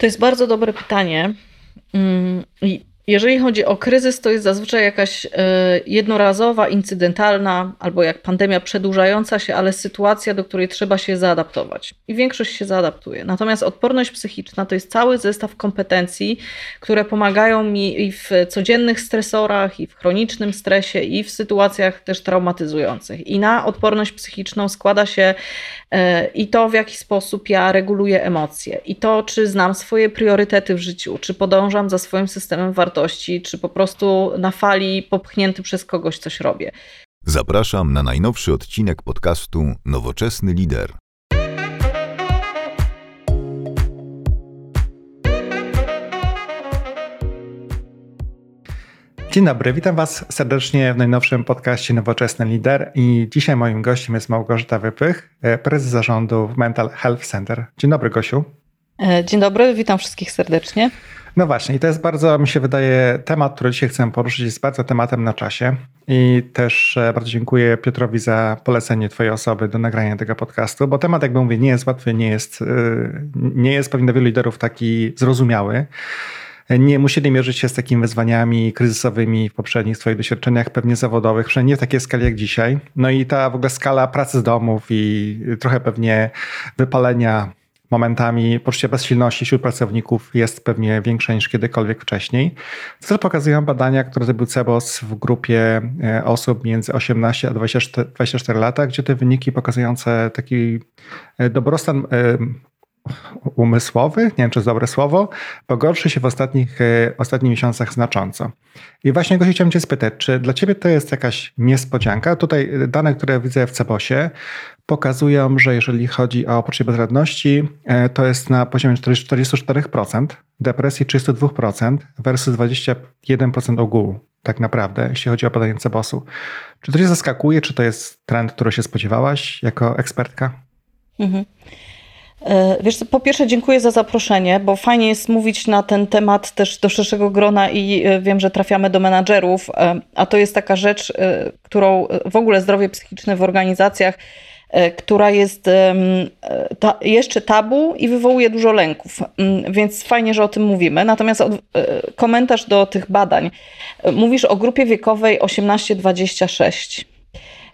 To jest bardzo dobre pytanie. Mm, jeżeli chodzi o kryzys, to jest zazwyczaj jakaś e, jednorazowa, incydentalna albo jak pandemia przedłużająca się, ale sytuacja, do której trzeba się zaadaptować. I większość się zaadaptuje. Natomiast odporność psychiczna to jest cały zestaw kompetencji, które pomagają mi i w codziennych stresorach, i w chronicznym stresie, i w sytuacjach też traumatyzujących. I na odporność psychiczną składa się e, i to, w jaki sposób ja reguluję emocje, i to, czy znam swoje priorytety w życiu, czy podążam za swoim systemem wartości wartości, czy po prostu na fali popchnięty przez kogoś coś robię. Zapraszam na najnowszy odcinek podcastu Nowoczesny Lider. Dzień dobry, witam Was serdecznie w najnowszym podcaście Nowoczesny Lider i dzisiaj moim gościem jest Małgorzata Wypych, prezes zarządu Mental Health Center. Dzień dobry Gosiu. E, dzień dobry, witam wszystkich serdecznie. No właśnie, i to jest bardzo, mi się wydaje, temat, który dzisiaj chcę poruszyć, jest bardzo tematem na czasie. I też e, bardzo dziękuję Piotrowi za polecenie Twojej osoby do nagrania tego podcastu, bo temat, jakby mówię, nie jest łatwy, nie jest, e, nie jest pewnie dla wielu liderów taki zrozumiały. Nie musieli mierzyć się z takimi wyzwaniami kryzysowymi w poprzednich swoich doświadczeniach, pewnie zawodowych, przynajmniej nie w takiej skali jak dzisiaj. No i ta w ogóle skala pracy z domów i trochę pewnie wypalenia momentami poczucie bezsilności wśród pracowników jest pewnie większe niż kiedykolwiek wcześniej. Co pokazują badania, które zrobił CEBOS w grupie e, osób między 18 a 24, 24 lata, gdzie te wyniki pokazujące taki e, dobrostan e, umysłowy, nie wiem czy jest dobre słowo, pogorszy się w ostatnich, ostatnich miesiącach znacząco. I właśnie go chciałem Cię spytać, czy dla Ciebie to jest jakaś niespodzianka? Tutaj dane, które widzę w Cebosie, pokazują, że jeżeli chodzi o poczucie bezradności, e, to jest na poziomie 44%, depresji 32% versus 21% ogółu, tak naprawdę, jeśli chodzi o badanie Cebosu. Czy to Cię zaskakuje, czy to jest trend, który się spodziewałaś jako ekspertka? Mhm. E, wiesz, po pierwsze dziękuję za zaproszenie, bo fajnie jest mówić na ten temat też do szerszego grona i e, wiem, że trafiamy do menadżerów, a to jest taka rzecz, którą w ogóle zdrowie psychiczne w organizacjach E, która jest ta, jeszcze tabu i wywołuje dużo lęków. Mm, więc fajnie, że o tym mówimy. Natomiast od, e, komentarz do tych badań. Mówisz o grupie wiekowej 18-26.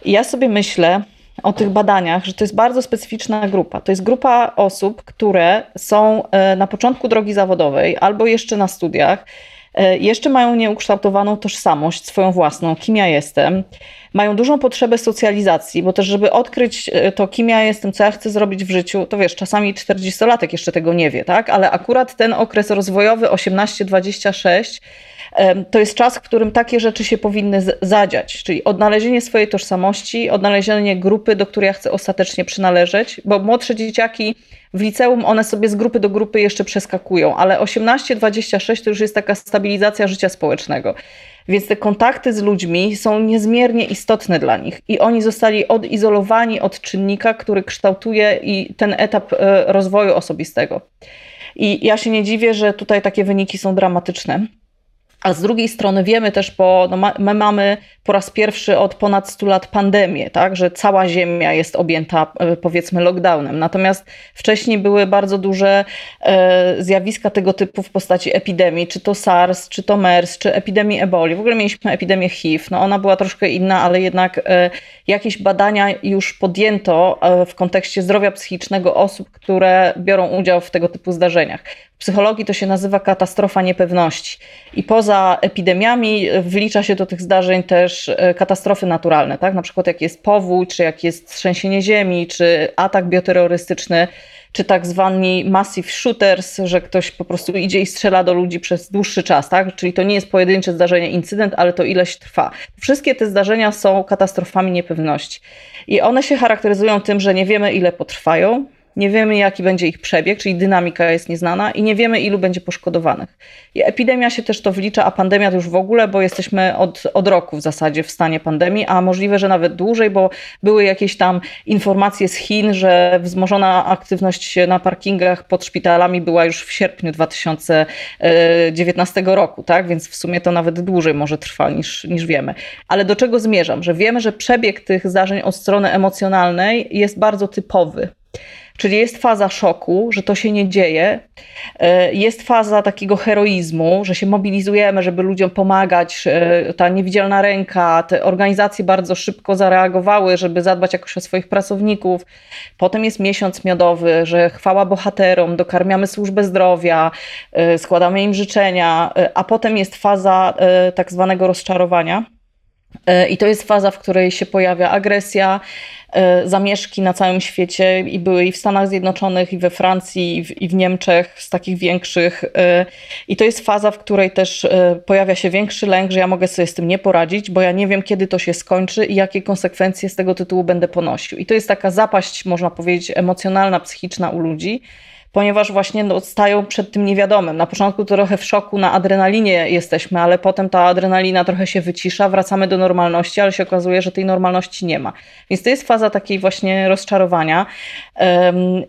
I ja sobie myślę o tych badaniach, że to jest bardzo specyficzna grupa. To jest grupa osób, które są e, na początku drogi zawodowej albo jeszcze na studiach, jeszcze mają nieukształtowaną tożsamość swoją własną, kim ja jestem mają dużą potrzebę socjalizacji, bo też, żeby odkryć e, to, kim ja jestem, co ja chcę zrobić w życiu, to wiesz, czasami 40-latek jeszcze tego nie wie, tak? Ale akurat ten okres rozwojowy 18-26 to jest czas, w którym takie rzeczy się powinny zadziać, czyli odnalezienie swojej tożsamości, odnalezienie grupy, do której ja chcę ostatecznie przynależeć, bo młodsze dzieciaki w liceum one sobie z grupy do grupy jeszcze przeskakują, ale 18-26 to już jest taka stabilizacja życia społecznego. Więc te kontakty z ludźmi są niezmiernie istotne dla nich i oni zostali odizolowani od czynnika, który kształtuje i ten etap e, rozwoju osobistego. I ja się nie dziwię, że tutaj takie wyniki są dramatyczne. A z drugiej strony wiemy też, bo no my mamy po raz pierwszy od ponad 100 lat pandemię, tak, że cała Ziemia jest objęta e, powiedzmy lockdownem. Natomiast wcześniej były bardzo duże e, zjawiska tego typu w postaci epidemii, czy to SARS, czy to MERS, czy epidemii eboli. W ogóle mieliśmy epidemię HIV. No ona była troszkę inna, ale jednak e, jakieś badania już podjęto w kontekście zdrowia psychicznego osób, które biorą udział w tego typu zdarzeniach. W psychologii to się nazywa katastrofa niepewności. I poza epidemiami wlicza się do tych zdarzeń też e, katastrofy naturalne, tak? Na przykład jak jest powódź, czy jak jest trzęsienie ziemi, czy atak bioterrorystyczny, czy tak zwani massive shooters, że ktoś po prostu idzie i strzela do ludzi przez dłuższy czas, tak? Czyli to nie jest pojedyncze zdarzenie, incydent, ale to ileś trwa. Wszystkie te zdarzenia są katastrofami niepewności. I one się charakteryzują tym, że nie wiemy ile potrwają, nie wiemy, jaki będzie ich przebieg, czyli dynamika jest nieznana i nie wiemy, ilu będzie poszkodowanych. I epidemia się też to wlicza, a pandemia to już w ogóle, bo jesteśmy od, od roku w zasadzie w stanie pandemii, a możliwe, że nawet dłużej, bo były jakieś tam informacje z Chin, że wzmożona aktywność na parkingach pod szpitalami była już w sierpniu 2019 roku, tak? Więc w sumie to nawet dłużej może trwa niż, niż wiemy. Ale do czego zmierzam? Że wiemy, że przebieg tych zdarzeń od strony emocjonalnej jest bardzo typowy Czyli jest faza szoku, że to się nie dzieje, e, jest faza takiego heroizmu, że się mobilizujemy, żeby ludziom pomagać, e, ta niewidzialna ręka, te organizacje bardzo szybko zareagowały, żeby zadbać jakoś o swoich pracowników. Potem jest miesiąc miodowy, że chwała bohaterom, dokarmiamy służbę zdrowia, e, składamy im życzenia, a potem jest faza tak zwanego rozczarowania I to jest faza, w której się pojawia agresja, e, zamieszki na całym świecie i były i w Stanach Zjednoczonych, i we Francji, i w, i w, Niemczech z takich większych. E, I to jest faza, w której też pojawia się większy lęk, że ja mogę sobie z tym nie poradzić, bo ja nie wiem, kiedy to się skończy i jakie konsekwencje z tego tytułu będę ponosił. I to jest taka zapaść, można powiedzieć, emocjonalna, psychiczna u ludzi ponieważ właśnie no, stają przed tym niewiadomym. Na początku trochę w szoku, na adrenalinie jesteśmy, ale potem ta adrenalina trochę się wycisza, wracamy do normalności, ale się okazuje, że tej normalności nie ma. Więc to jest faza takiej właśnie rozczarowania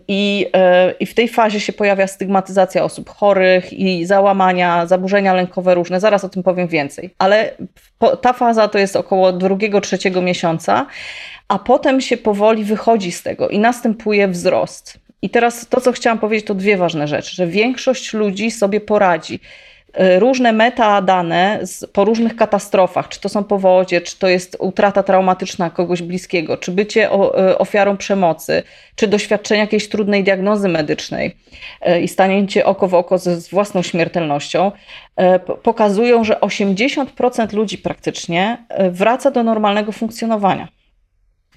i, e, i w tej fazie się pojawia stygmatyzacja osób chorych i załamania, zaburzenia lękowe różne. Zaraz o tym powiem więcej. Ale ta faza to jest około drugiego, trzeciego miesiąca, a potem się powoli wychodzi z tego i następuje wzrost. I teraz to, co chciałam powiedzieć, to dwie ważne rzeczy, że większość ludzi sobie poradzi. E, różne metadane po różnych katastrofach, czy to są powodzie, czy to jest utrata traumatyczna kogoś bliskiego, czy bycie e, ofiarą przemocy, czy doświadczenie jakiejś trudnej diagnozy medycznej e, i stanięcie oko w oko z własną śmiertelnością, pokazują, że 80% ludzi praktycznie wraca do normalnego funkcjonowania.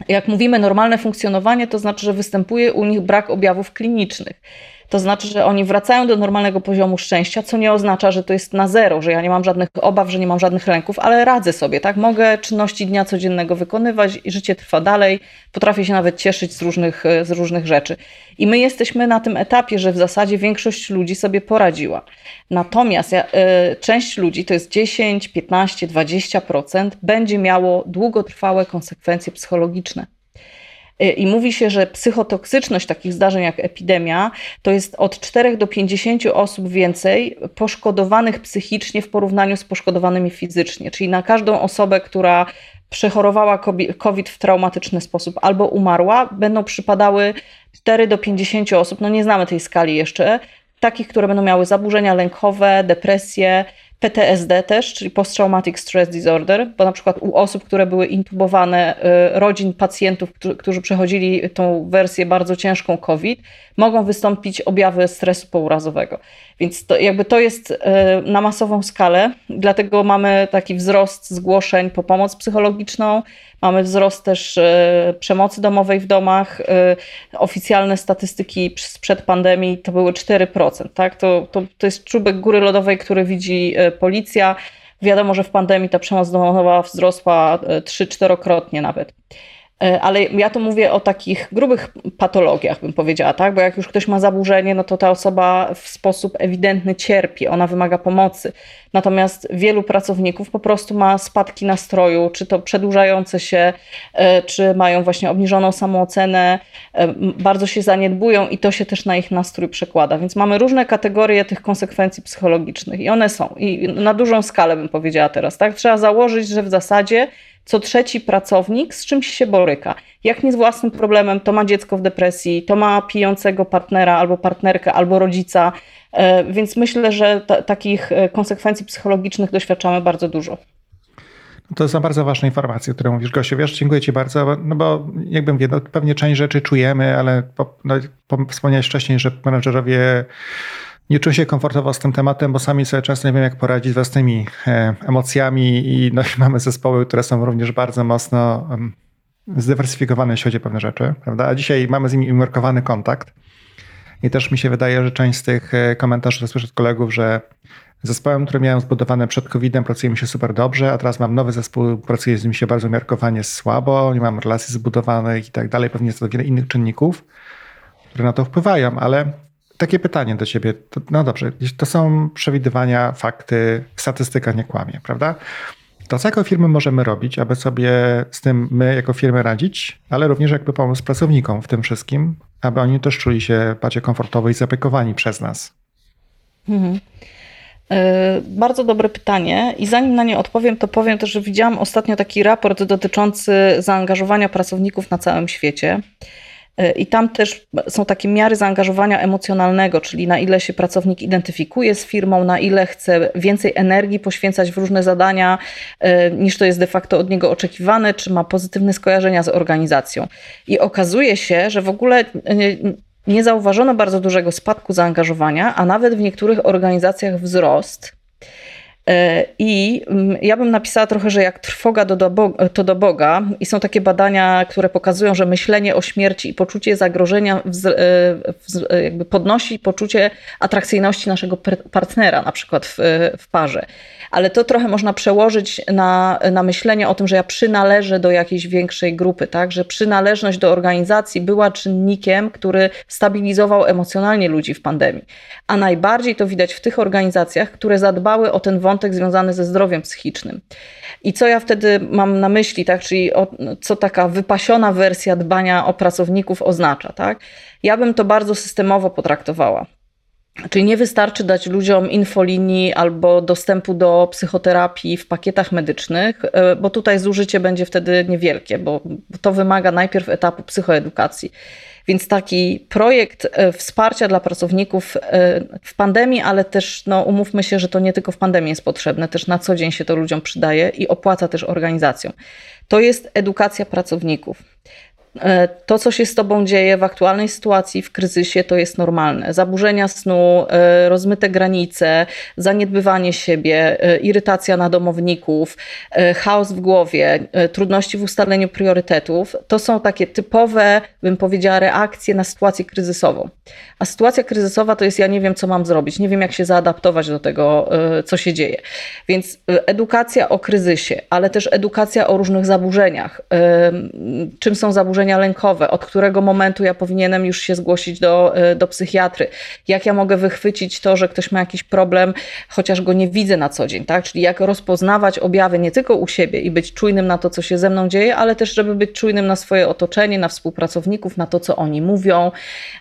Jak mówimy normalne funkcjonowanie, to znaczy, że występuje u nich brak objawów klinicznych. To znaczy, że oni wracają do normalnego poziomu szczęścia, co nie oznacza, że to jest na zero, że ja nie mam żadnych obaw, że nie mam żadnych lęków, ale radzę sobie, tak? Mogę czynności dnia codziennego wykonywać i życie trwa dalej, potrafię się nawet cieszyć z różnych, z różnych rzeczy. I my jesteśmy na tym etapie, że w zasadzie większość ludzi sobie poradziła. Natomiast ja, y, część ludzi, to jest 10, 15, 20%, będzie miało długotrwałe konsekwencje psychologiczne. Y, I mówi się, że psychotoksyczność takich zdarzeń jak epidemia to jest od 4 do 50 osób więcej poszkodowanych psychicznie w porównaniu z poszkodowanymi fizycznie. Czyli na każdą osobę, która przechorowała COVID w traumatyczny sposób albo umarła, będą przypadały 4 do 50 osób, no nie znamy tej skali jeszcze, takich, które będą miały zaburzenia lękowe, depresję, PTSD też, czyli Post-Traumatic Stress Disorder, bo na przykład u osób, które były intubowane, y, rodzin pacjentów, którzy przechodzili tą wersję bardzo ciężką COVID, mogą wystąpić objawy stresu pourazowego. Więc to, jakby to jest y, na masową skalę, dlatego mamy taki wzrost zgłoszeń po pomoc psychologiczną, Mamy wzrost też e, przemocy domowej w domach. E, oficjalne statystyki sprzed pandemii to były 4%. Tak? To, to, to jest czubek góry lodowej, który widzi e, policja. Wiadomo, że w pandemii ta przemoc domowa wzrosła 3-4krotnie nawet. E, ale ja tu mówię o takich grubych patologiach, bym powiedziała, tak? Bo jak już ktoś ma zaburzenie, no to ta osoba w sposób ewidentny cierpi, ona wymaga pomocy. Natomiast wielu pracowników po prostu ma spadki nastroju, czy to przedłużające się, e, czy mają właśnie obniżoną samoocenę, e, bardzo się zaniedbują i to się też na ich nastrój przekłada. Więc mamy różne kategorie tych konsekwencji psychologicznych i one są. I na dużą skalę bym powiedziała teraz, tak? Trzeba założyć, że w zasadzie co trzeci pracownik z czymś się boryka. Jak nie z własnym problemem, to ma dziecko w depresji, to ma pijącego partnera albo partnerkę, albo rodzica. E, więc myślę, że takich e, konsekwencji psychologicznych doświadczamy bardzo dużo. To są bardzo ważne informacje, które mówisz, Gosiu. Wiesz, dziękuję Ci bardzo, no bo jakbym wie, no, pewnie część rzeczy czujemy, ale po, no, po, wspomniałeś wcześniej, że menedżerowie nie czuję się komfortowo z tym tematem, bo sami sobie często nie wiem, jak poradzić z własnymi e, emocjami i, no, i mamy zespoły, które są również bardzo mocno zdywersyfikowane, jeśli chodzi o pewne rzeczy, prawda? A dzisiaj mamy z nimi umiarkowany kontakt. I też mi się wydaje, że część z tych e, komentarzy słyszę od kolegów, że zespołem, który miałem zbudowane przed COVID-em, pracuje mi się super dobrze, a teraz mam nowy zespół, pracuje z nim się bardzo umiarkowanie słabo, nie mam relacji zbudowanych i tak dalej. Pewnie jest to wiele innych czynników, które na to wpływają, ale takie pytanie do ciebie. To, no dobrze, to są przewidywania, fakty, statystyka nie kłamie, prawda? To co jako firmy możemy robić, aby sobie z tym my jako firmy radzić, ale również jakby pomóc pracownikom w tym wszystkim, aby oni też czuli się bardziej komfortowo i zaopiekowani przez nas? Mhm. E, bardzo dobre pytanie i zanim na nie odpowiem, to powiem też, że widziałam ostatnio taki raport dotyczący zaangażowania pracowników na całym świecie. I tam też są takie miary zaangażowania emocjonalnego, czyli na ile się pracownik identyfikuje z firmą, na ile chce więcej energii poświęcać w różne zadania, niż to jest de facto od niego oczekiwane, czy ma pozytywne skojarzenia z organizacją. I okazuje się, że w ogóle nie zauważono bardzo dużego spadku zaangażowania, a nawet w niektórych organizacjach wzrost. E, I mm, ja bym napisała trochę, że jak trwoga do, do, to do Boga, i są takie badania, które pokazują, że myślenie o śmierci i poczucie zagrożenia wz, e, jakby podnosi poczucie atrakcyjności naszego partnera, na przykład w, w parze ale to trochę można przełożyć na, na myślenie o tym, że ja przynależę do jakiejś większej grupy, tak? że przynależność do organizacji była czynnikiem, który stabilizował emocjonalnie ludzi w pandemii. A najbardziej to widać w tych organizacjach, które zadbały o ten wątek związany ze zdrowiem psychicznym. I co ja wtedy mam na myśli, tak? czyli o, co taka wypasiona wersja dbania o pracowników oznacza. Tak? Ja bym to bardzo systemowo potraktowała. Czyli nie wystarczy dać ludziom infolinii albo dostępu do psychoterapii w pakietach medycznych, e, bo tutaj zużycie będzie wtedy niewielkie, bo to wymaga najpierw etapu psychoedukacji. Więc taki projekt e, wsparcia dla pracowników e, w pandemii, ale też no, umówmy się, że to nie tylko w pandemii jest potrzebne, też na co dzień się to ludziom przydaje i opłaca też organizacjom. To jest edukacja pracowników. E, to, co się z tobą dzieje w aktualnej sytuacji, w kryzysie, to jest normalne. Zaburzenia snu, e, rozmyte granice, zaniedbywanie siebie, e, irytacja na domowników, chaos w głowie, trudności w ustaleniu priorytetów, to są takie typowe, bym powiedziała, reakcje na sytuację kryzysową. A sytuacja kryzysowa to jest ja nie wiem, co mam zrobić, nie wiem, jak się zaadaptować do tego, co się dzieje. Więc edukacja o kryzysie, ale też edukacja o różnych zaburzeniach. Czym są zaburzenia? Zaburzenia lękowe, od którego momentu ja powinienem już się zgłosić do, e, do psychiatry, jak ja mogę wychwycić to, że ktoś ma jakiś problem, chociaż go nie widzę na co dzień, tak? Czyli jak rozpoznawać objawy nie tylko u siebie i być czujnym na to, co się ze mną dzieje, ale też, żeby być czujnym na swoje otoczenie, na współpracowników, na to, co oni mówią,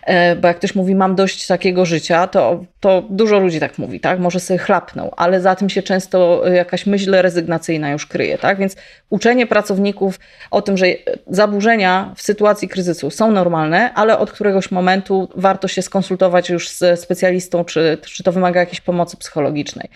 e, bo jak ktoś mówi, mam dość takiego życia, to, to dużo ludzi tak mówi, tak? Może sobie chlapnął, ale za tym się często jakaś myśl rezygnacyjna już kryje, tak? Więc uczenie pracowników o tym, że zaburzenia w sytuacji kryzysu są normalne, ale od któregoś momentu warto się skonsultować już z specjalistą, czy, czy to wymaga jakiejś pomocy psychologicznej.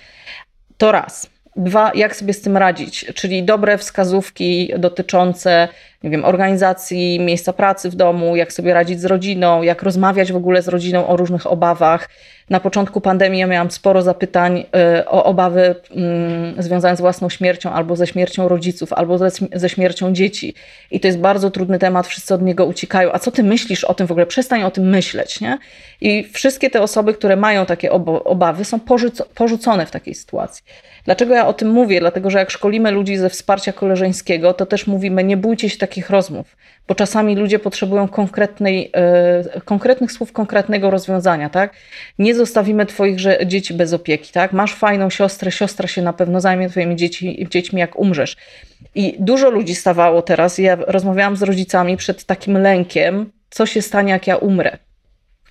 To raz. Dwa, jak sobie z tym radzić, czyli dobre wskazówki dotyczące nie wiem, organizacji, miejsca pracy w domu, jak sobie radzić z rodziną, jak rozmawiać w ogóle z rodziną o różnych obawach. Na początku pandemii ja miałam sporo zapytań y, o obawy mm, związane z własną śmiercią, albo ze śmiercią rodziców, albo ze, śmiercią dzieci. I to jest bardzo trudny temat, wszyscy od niego uciekają. A co ty myślisz o tym w ogóle? Przestań o tym myśleć, nie? I wszystkie te osoby, które mają takie obawy, są porzucone w takiej sytuacji. Dlaczego ja o tym mówię? Dlatego, że jak szkolimy ludzi ze wsparcia koleżeńskiego, to też mówimy, nie bójcie się takich rozmów, bo czasami ludzie potrzebują konkretnej, yy, konkretnych słów, konkretnego rozwiązania, tak? Nie zostawimy twoich dzieci bez opieki, tak? Masz fajną siostrę, siostra się na pewno zajmie twoimi dzieci, dziećmi, jak umrzesz. I dużo ludzi stawało teraz, ja rozmawiałam z rodzicami przed takim lękiem, co się stanie, jak ja umrę.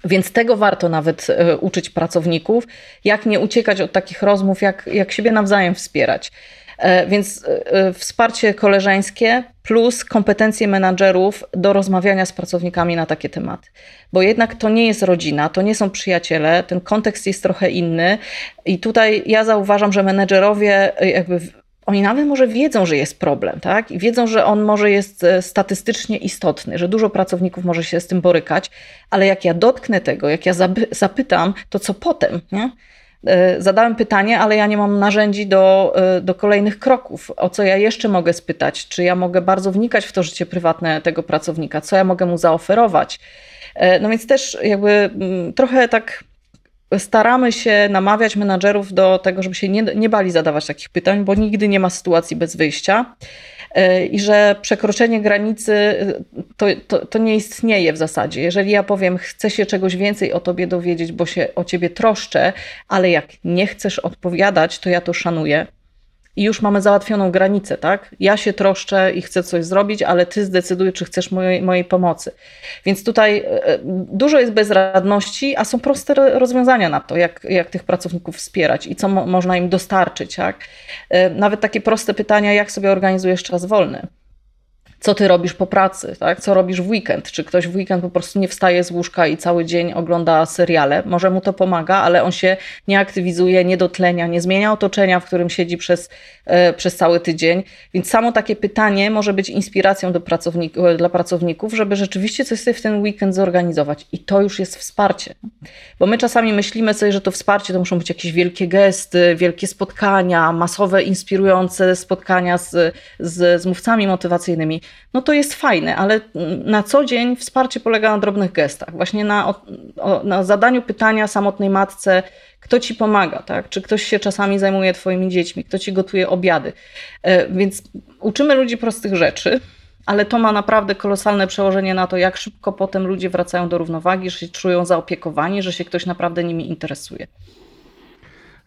Więc tego warto nawet e, uczyć pracowników, jak nie uciekać od takich rozmów, jak, jak siebie nawzajem wspierać. E, więc e, wsparcie koleżeńskie plus kompetencje menadżerów do rozmawiania z pracownikami na takie tematy. Bo jednak to nie jest rodzina, to nie są przyjaciele, ten kontekst jest trochę inny. I tutaj ja zauważam, że menedżerowie jakby oni nawet może wiedzą, że jest problem, tak? I wiedzą, że on może jest e, statystycznie istotny, że dużo pracowników może się z tym borykać, ale jak ja dotknę tego, jak ja zapytam, to co potem, nie? E, zadałem pytanie, ale ja nie mam narzędzi do, e, do kolejnych kroków. O co ja jeszcze mogę spytać? Czy ja mogę bardzo wnikać w to życie prywatne tego pracownika? Co ja mogę mu zaoferować? No więc też jakby mm, trochę tak staramy się namawiać menadżerów do tego, żeby się nie, nie bali zadawać takich pytań, bo nigdy nie ma sytuacji bez wyjścia e, i że przekroczenie granicy e, to, to, to, nie istnieje w zasadzie. Jeżeli ja powiem, chcę się czegoś więcej o tobie dowiedzieć, bo się o ciebie troszczę, ale jak nie chcesz odpowiadać, to ja to szanuję i już mamy załatwioną granicę, tak? Ja się troszczę i chcę coś zrobić, ale ty zdecyduj, czy chcesz mojej, mojej pomocy. Więc tutaj e, e, dużo jest bezradności, a są proste rozwiązania na to, jak, jak tych pracowników wspierać i co mo można im dostarczyć, tak? E, nawet takie proste pytania, jak sobie organizujesz czas wolny? Co ty robisz po pracy, tak? co robisz w weekend. Czy ktoś w weekend po prostu nie wstaje z łóżka i cały dzień ogląda seriale. Może mu to pomaga, ale on się nie aktywizuje, nie dotlenia, nie zmienia otoczenia, w którym siedzi przez, e, przez cały tydzień. Więc samo takie pytanie może być inspiracją do pracownik dla pracowników, żeby rzeczywiście coś sobie w ten weekend zorganizować. I to już jest wsparcie. Bo my czasami myślimy sobie, że to wsparcie to muszą być jakieś wielkie gesty, wielkie spotkania, masowe, inspirujące spotkania z, z, z mówcami motywacyjnymi no to jest fajne, ale na co dzień wsparcie polega na drobnych gestach. Właśnie na, na zadaniu pytania samotnej matce, kto ci pomaga, tak? czy ktoś się czasami zajmuje twoimi dziećmi, kto ci gotuje obiady. E, więc uczymy ludzi prostych rzeczy, ale to ma naprawdę kolosalne przełożenie na to, jak szybko potem ludzie wracają do równowagi, że się czują zaopiekowani, że się ktoś naprawdę nimi interesuje.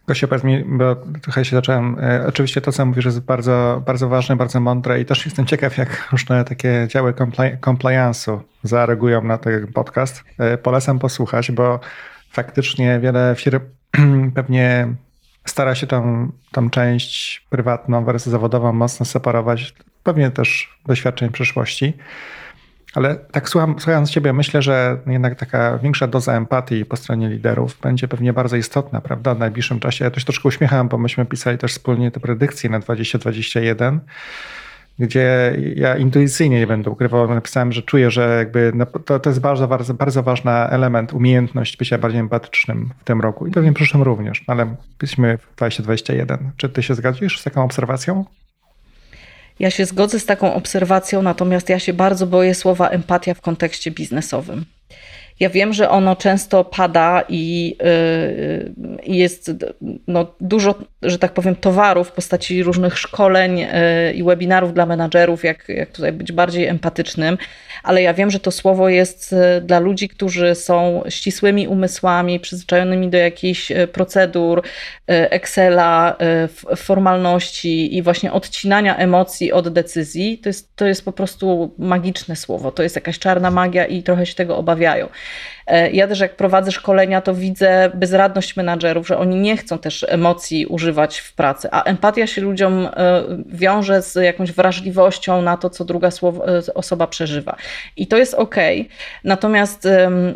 Gosia, powiedz mi, bo trochę się zacząłem. E, oczywiście to, co mówisz, jest bardzo, bardzo ważne, bardzo mądre i też jestem ciekaw, jak różne takie działy compliance'u zareagują na ten podcast. E, polecam posłuchać, bo faktycznie wiele firm pewnie stara się tą, tą część prywatną wersję zawodową mocno separować, pewnie też doświadczeń przeszłości. Ale tak słucham, słuchając Ciebie, myślę, że jednak taka większa doza empatii po stronie liderów będzie pewnie bardzo istotna, prawda, w najbliższym czasie. Ja też troszkę uśmiechałem, bo myśmy pisali też wspólnie te predykcje na 2021, gdzie ja intuicyjnie nie będę ukrywał, napisałem, że czuję, że jakby to, to jest bardzo, bardzo, bardzo ważny element, umiejętność bycia bardziej empatycznym w tym roku i pewnie w przyszłym również, ale jesteśmy w 2021. Czy Ty się zgadzisz z taką obserwacją? Ja się zgodzę z taką obserwacją, natomiast ja się bardzo boję słowa empatia w kontekście biznesowym. Ja wiem, że ono często pada i, yy, jest no, dużo, że tak powiem, towarów w postaci różnych szkoleń yy, i webinarów dla menadżerów, jak, jak tutaj być bardziej empatycznym, ale ja wiem, że to słowo jest yy, dla ludzi, którzy są ścisłymi umysłami, przyzwyczajonymi do jakichś procedur, Excela, formalności i właśnie odcinania emocji od decyzji. To jest, to jest po prostu magiczne słowo, to jest jakaś czarna magia i trochę się tego obawiają. E, ja też jak prowadzę szkolenia, to widzę bezradność menadżerów, że oni nie chcą też emocji używać w pracy, a empatia się ludziom e, wiąże z jakąś wrażliwością na to, co druga e, osoba przeżywa. I to jest ok. Natomiast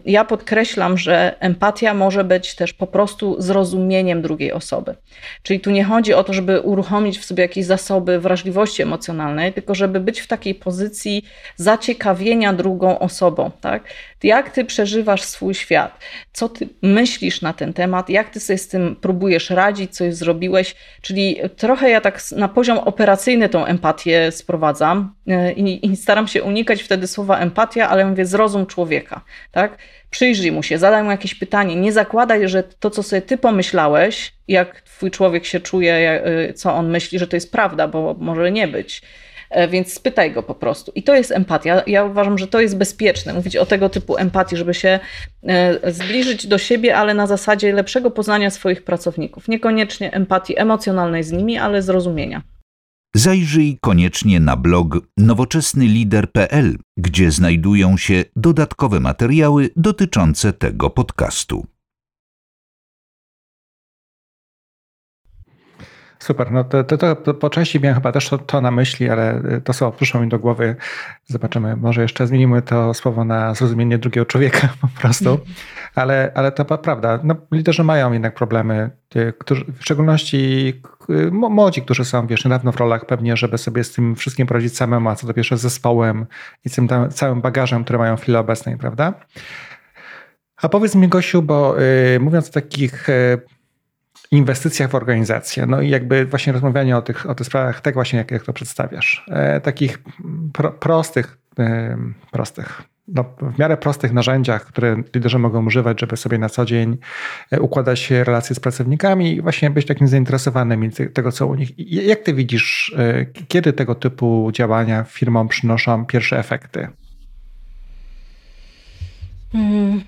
ja podkreślam, że empatia może być też po prostu zrozumieniem drugiej osoby. Czyli tu nie chodzi o to, żeby uruchomić w sobie jakieś zasoby wrażliwości emocjonalnej, tylko żeby być w takiej pozycji zaciekawienia drugą osobą. Tak? Jak ty przeżywasz swój świat? Co ty myślisz na ten temat? Jak ty sobie z tym próbujesz radzić? Coś zrobiłeś? Czyli trochę ja tak na poziom operacyjny tą empatię sprowadzam e, i, i staram się unikać wtedy słowa empatia, ale mówię zrozum człowieka, tak? Przyjrzyj mu się, zadaj mu jakieś pytanie. Nie zakładaj, że to, co sobie ty pomyślałeś, jak twój człowiek się czuje, e, co on myśli, że to jest prawda, bo może nie być więc spytaj go po prostu. I to jest empatia. Ja uważam, że to jest bezpieczne, mówić o tego typu empatii, żeby się e, zbliżyć do siebie, ale na zasadzie lepszego poznania swoich pracowników. Niekoniecznie empatii emocjonalnej z nimi, ale zrozumienia. Zajrzyj koniecznie na blog nowoczesnylider.pl, gdzie znajdują się dodatkowe materiały dotyczące tego podcastu. Super, no to, to, to, po części miałem chyba też to, to, na myśli, ale y, to słowo przyszło mi do głowy. Zobaczymy, może jeszcze zmienimy to słowo na zrozumienie drugiego człowieka po prostu. Mm. Ale, ale to prawda, no, liderzy mają jednak problemy, którzy, w szczególności młodzi, którzy są wiesz, niedawno w rolach pewnie, żeby sobie z tym wszystkim poradzić samemu, a co dopiero z zespołem i z tym tam, całym bagażem, który mają w chwili obecnej, prawda? A powiedz mi, Gosiu, bo y, mówiąc o takich y, inwestycjach w organizację. No i jakby właśnie rozmawianie o tych, o tych sprawach, tak właśnie jak, jak to przedstawiasz. E, takich pro, prostych, e, prostych, no, w miarę prostych narzędziach, które liderzy mogą używać, żeby sobie na co dzień e, układać relacje z pracownikami i właśnie być takim zainteresowanym tego, co u nich. Jak ty widzisz, e, kiedy tego typu działania firmom przynoszą pierwsze efekty? Hmm.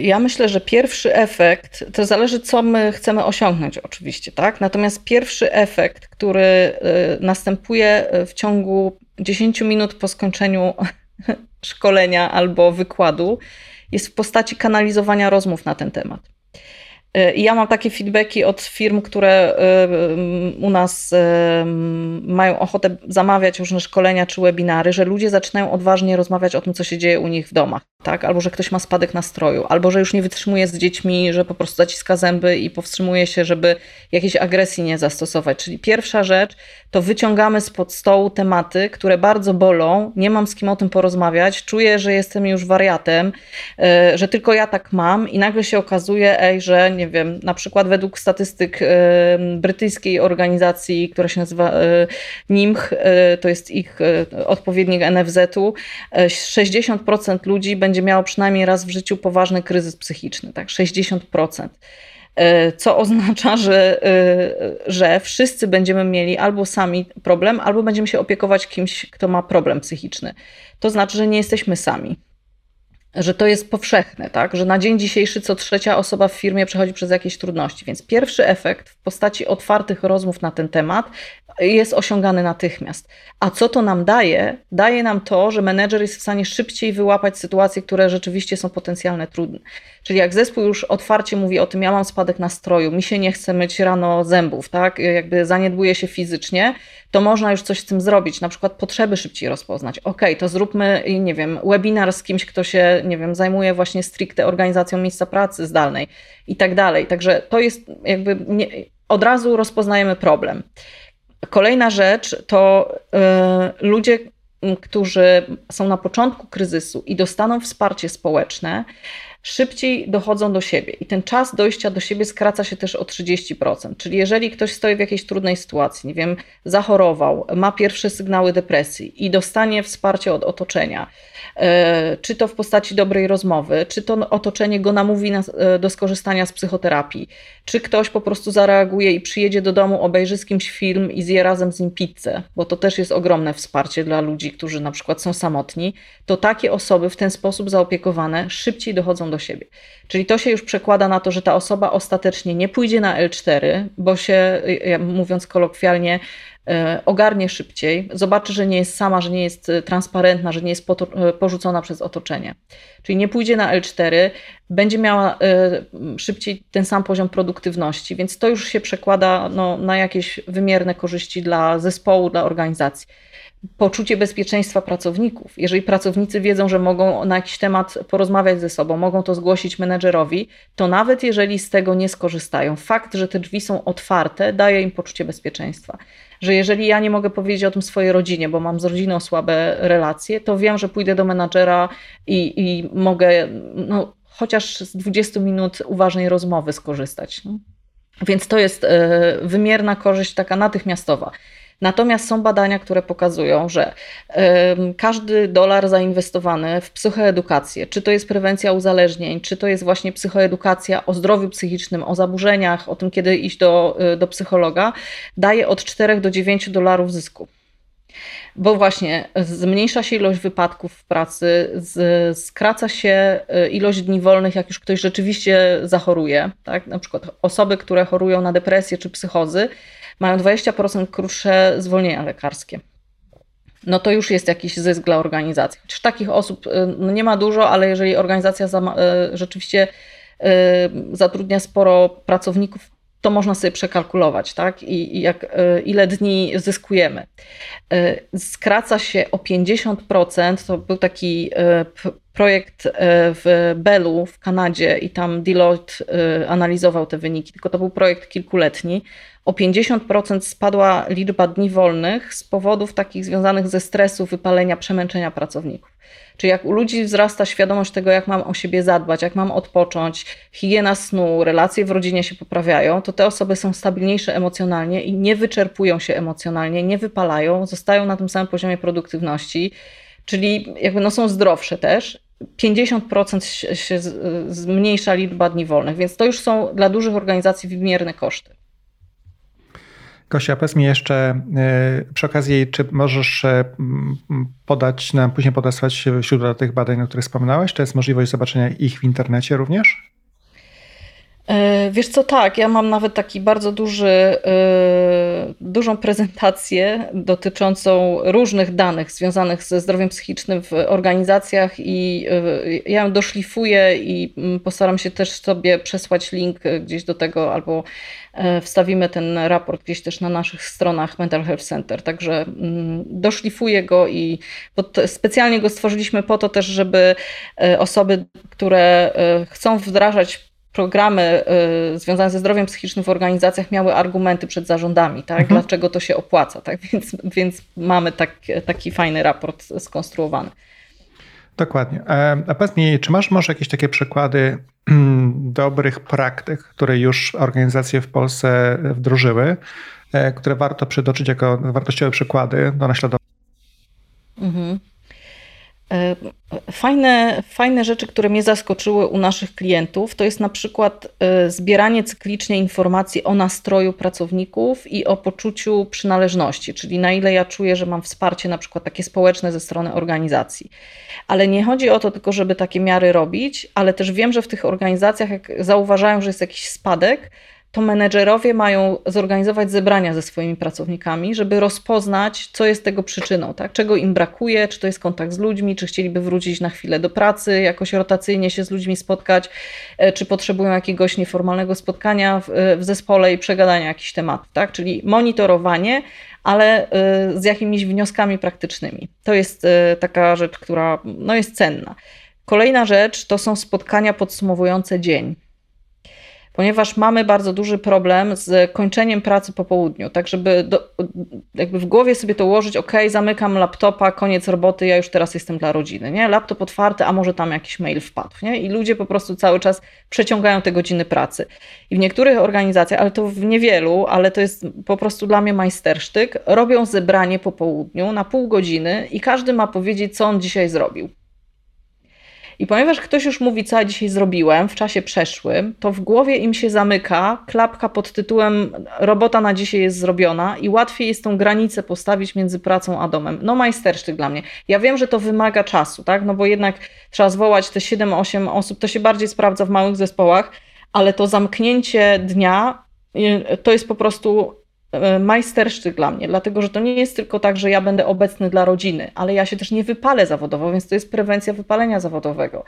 Ja myślę, że pierwszy efekt, to zależy co my chcemy osiągnąć oczywiście, tak? Natomiast pierwszy efekt, który y, następuje w ciągu 10 minut po skończeniu szkolenia albo wykładu, jest w postaci kanalizowania rozmów na ten temat. E, I ja mam takie feedbacki od firm, które e, u nas mają ochotę zamawiać różne szkolenia czy webinary, że ludzie zaczynają odważnie rozmawiać o tym, co się dzieje u nich w domach, tak? Albo że ktoś ma spadek nastroju, albo że już nie wytrzymuje z dziećmi, że po prostu zaciska zęby i powstrzymuje się, żeby jakiejś agresji nie zastosować. Czyli pierwsza rzecz to wyciągamy spod stołu tematy, które bardzo bolą, nie mam z kim o tym porozmawiać, czuję, że jestem już wariatem, że tylko ja tak mam i nagle się okazuje, ej, że nie wiem, na przykład według statystyk brytyjskiej organizacji, która się nazywa NIMH, to jest ich odpowiednik NFZ-u, 60% ludzi będzie miało przynajmniej raz w życiu poważny kryzys psychiczny, tak, 60% co oznacza, że, że wszyscy będziemy mieli albo sami problem, albo będziemy się opiekować kimś, kto ma problem psychiczny. To znaczy, że nie jesteśmy sami że to jest powszechne, tak? że na dzień dzisiejszy co trzecia osoba w firmie przechodzi przez jakieś trudności. Więc pierwszy efekt w postaci otwartych rozmów na ten temat jest osiągany natychmiast. A co to nam daje? Daje nam to, że menedżer jest w stanie szybciej wyłapać sytuacje, które rzeczywiście są potencjalnie trudne. Czyli jak zespół już otwarcie mówi o tym, ja mam spadek nastroju, mi się nie chce myć rano zębów, tak? jakby zaniedbuje się fizycznie, to można już coś z tym zrobić, na przykład potrzeby szybciej rozpoznać. Ok, to zróbmy, nie wiem, webinar z kimś, kto się, nie wiem, zajmuje właśnie stricte organizacją miejsca pracy zdalnej i tak dalej. Także to jest jakby nie, od razu rozpoznajemy problem. Kolejna rzecz to y, ludzie, którzy są na początku kryzysu i dostaną wsparcie społeczne, szybciej dochodzą do siebie i ten czas dojścia do siebie skraca się też o 30%. Czyli jeżeli ktoś stoi w jakiejś trudnej sytuacji, nie wiem, zachorował, ma pierwsze sygnały depresji i dostanie wsparcie od otoczenia, e, czy to w postaci dobrej rozmowy, czy to otoczenie go namówi e, do skorzystania z psychoterapii, czy ktoś po prostu zareaguje i przyjedzie do domu, obejrzy z kimś film i zje razem z nim pizzę, bo to też jest ogromne wsparcie dla ludzi, którzy na przykład są samotni, to takie osoby w ten sposób zaopiekowane szybciej dochodzą do siebie. Czyli to się już przekłada na to, że ta osoba ostatecznie nie pójdzie na L4, bo się, mówiąc kolokwialnie, e, ogarnie szybciej, zobaczy, że nie jest sama, że nie jest transparentna, że nie jest porzucona przez otoczenie. Czyli nie pójdzie na L4, będzie miała szybciej ten sam poziom produktywności, więc to już się przekłada no, na jakieś wymierne korzyści dla zespołu, dla organizacji poczucie bezpieczeństwa pracowników. Jeżeli pracownicy wiedzą, że mogą na jakiś temat porozmawiać ze sobą, mogą to zgłosić menedżerowi, to nawet jeżeli z tego nie skorzystają, fakt, że te drzwi są otwarte, daje im poczucie bezpieczeństwa. Że jeżeli ja nie mogę powiedzieć o tym swojej rodzinie, bo mam z rodziną słabe relacje, to wiem, że pójdę do menadżera i, i mogę no, chociaż z 20 minut uważnej rozmowy skorzystać. Więc to jest e, wymierna korzyść taka natychmiastowa. Natomiast są badania, które pokazują, że każdy dolar zainwestowany w psychoedukację, czy to jest prewencja uzależnień, czy to jest właśnie psychoedukacja o zdrowiu psychicznym, o zaburzeniach, o tym, kiedy iść do, y, do psychologa, daje od 4 do 9 dolarów zysku bo właśnie zmniejsza się ilość wypadków w pracy, z, skraca się y, ilość dni wolnych, jak już ktoś rzeczywiście zachoruje. Tak? Na przykład osoby, które chorują na depresję czy psychozy, mają 20% krótsze zwolnienia lekarskie. No to już jest jakiś zysk dla organizacji. Chociaż takich osób y, no nie ma dużo, ale jeżeli organizacja y, rzeczywiście zatrudnia sporo pracowników, to można sobie przekalkulować, tak? I, jak, ile dni zyskujemy. Skraca się o 50%. To był taki projekt w Bellu w Kanadzie i tam Deloitte analizował te wyniki, tylko to był projekt kilkuletni o 50% spadła liczba dni wolnych z powodów takich związanych ze stresu, wypalenia, przemęczenia pracowników. Czyli jak u ludzi wzrasta świadomość tego, jak mam o siebie zadbać, jak mam odpocząć, higiena snu, relacje w rodzinie się poprawiają, to te osoby są stabilniejsze emocjonalnie i nie wyczerpują się emocjonalnie, nie wypalają, zostają na tym samym poziomie produktywności, czyli jakby no są zdrowsze też 50% się zmniejsza liczba dni wolnych, więc to już są dla dużych organizacji wymierne koszty. Kosia, powiedz mi jeszcze e, przy okazji, czy możesz e, podać nam, później podesłać źródła tych badań, o których wspominałeś? Czy jest możliwość zobaczenia ich w internecie również? E, wiesz co, tak, ja mam nawet taki bardzo duży, e, dużą prezentację dotyczącą różnych danych związanych ze zdrowiem psychicznym w organizacjach i e, ja ją doszlifuję i mm, postaram się też sobie przesłać link gdzieś do tego albo wstawimy ten raport gdzieś też na naszych stronach Mental Health Center, także mm, doszlifuję go i specjalnie go stworzyliśmy po to też, żeby osoby, które chcą wdrażać programy y, związane ze zdrowiem psychicznym w organizacjach miały argumenty przed zarządami, tak? Mhm. dlaczego to się opłaca. Tak? Więc, więc mamy tak, taki fajny raport skonstruowany. Dokładnie. E, a powiedz mi, czy masz może jakieś takie przykłady dobrych praktyk, które już organizacje w Polsce wdrożyły, e, które warto przytoczyć jako wartościowe przykłady do naśladowania? Mhm. E, fajne, fajne rzeczy, które mnie zaskoczyły u naszych klientów, to jest na przykład e, zbieranie cyklicznie informacji o nastroju pracowników i o poczuciu przynależności, czyli na ile ja czuję, że mam wsparcie na przykład takie społeczne ze strony organizacji. Ale nie chodzi o to tylko, żeby takie miary robić, ale też wiem, że w tych organizacjach, jak zauważają, że jest jakiś spadek, to menedżerowie mają zorganizować zebrania ze swoimi pracownikami, żeby rozpoznać, co jest tego przyczyną, tak? czego im brakuje, czy to jest kontakt z ludźmi, czy chcieliby wrócić na chwilę do pracy, jakoś rotacyjnie się z ludźmi spotkać, e, czy potrzebują jakiegoś nieformalnego spotkania w, w zespole i przegadania jakichś tematów. Tak? Czyli monitorowanie, ale e, z jakimiś wnioskami praktycznymi. To jest e, taka rzecz, która no, jest cenna. Kolejna rzecz to są spotkania podsumowujące dzień ponieważ mamy bardzo duży problem z kończeniem pracy po południu, tak żeby do, jakby w głowie sobie to ułożyć, ok, zamykam laptopa, koniec roboty, ja już teraz jestem dla rodziny, nie? Laptop otwarty, a może tam jakiś mail wpadł, nie? I ludzie po prostu cały czas przeciągają te godziny pracy. I w niektórych organizacjach, ale to w niewielu, ale to jest po prostu dla mnie majstersztyk, robią zebranie po południu na pół godziny i każdy ma powiedzieć, co on dzisiaj zrobił. I ponieważ ktoś już mówi, co ja dzisiaj zrobiłem w czasie przeszłym, to w głowie im się zamyka klapka pod tytułem robota na dzisiaj jest zrobiona i łatwiej jest tą granicę postawić między pracą a domem. No majstersztyk dla mnie. Ja wiem, że to wymaga czasu, tak? No bo jednak trzeba zwołać te 7-8 osób, to się bardziej sprawdza w małych zespołach, ale to zamknięcie dnia y, to jest po prostu majstersztyk dla mnie, dlatego że to nie jest tylko tak, że ja będę obecny dla rodziny, ale ja się też nie wypalę zawodowo, więc to jest prewencja wypalenia zawodowego.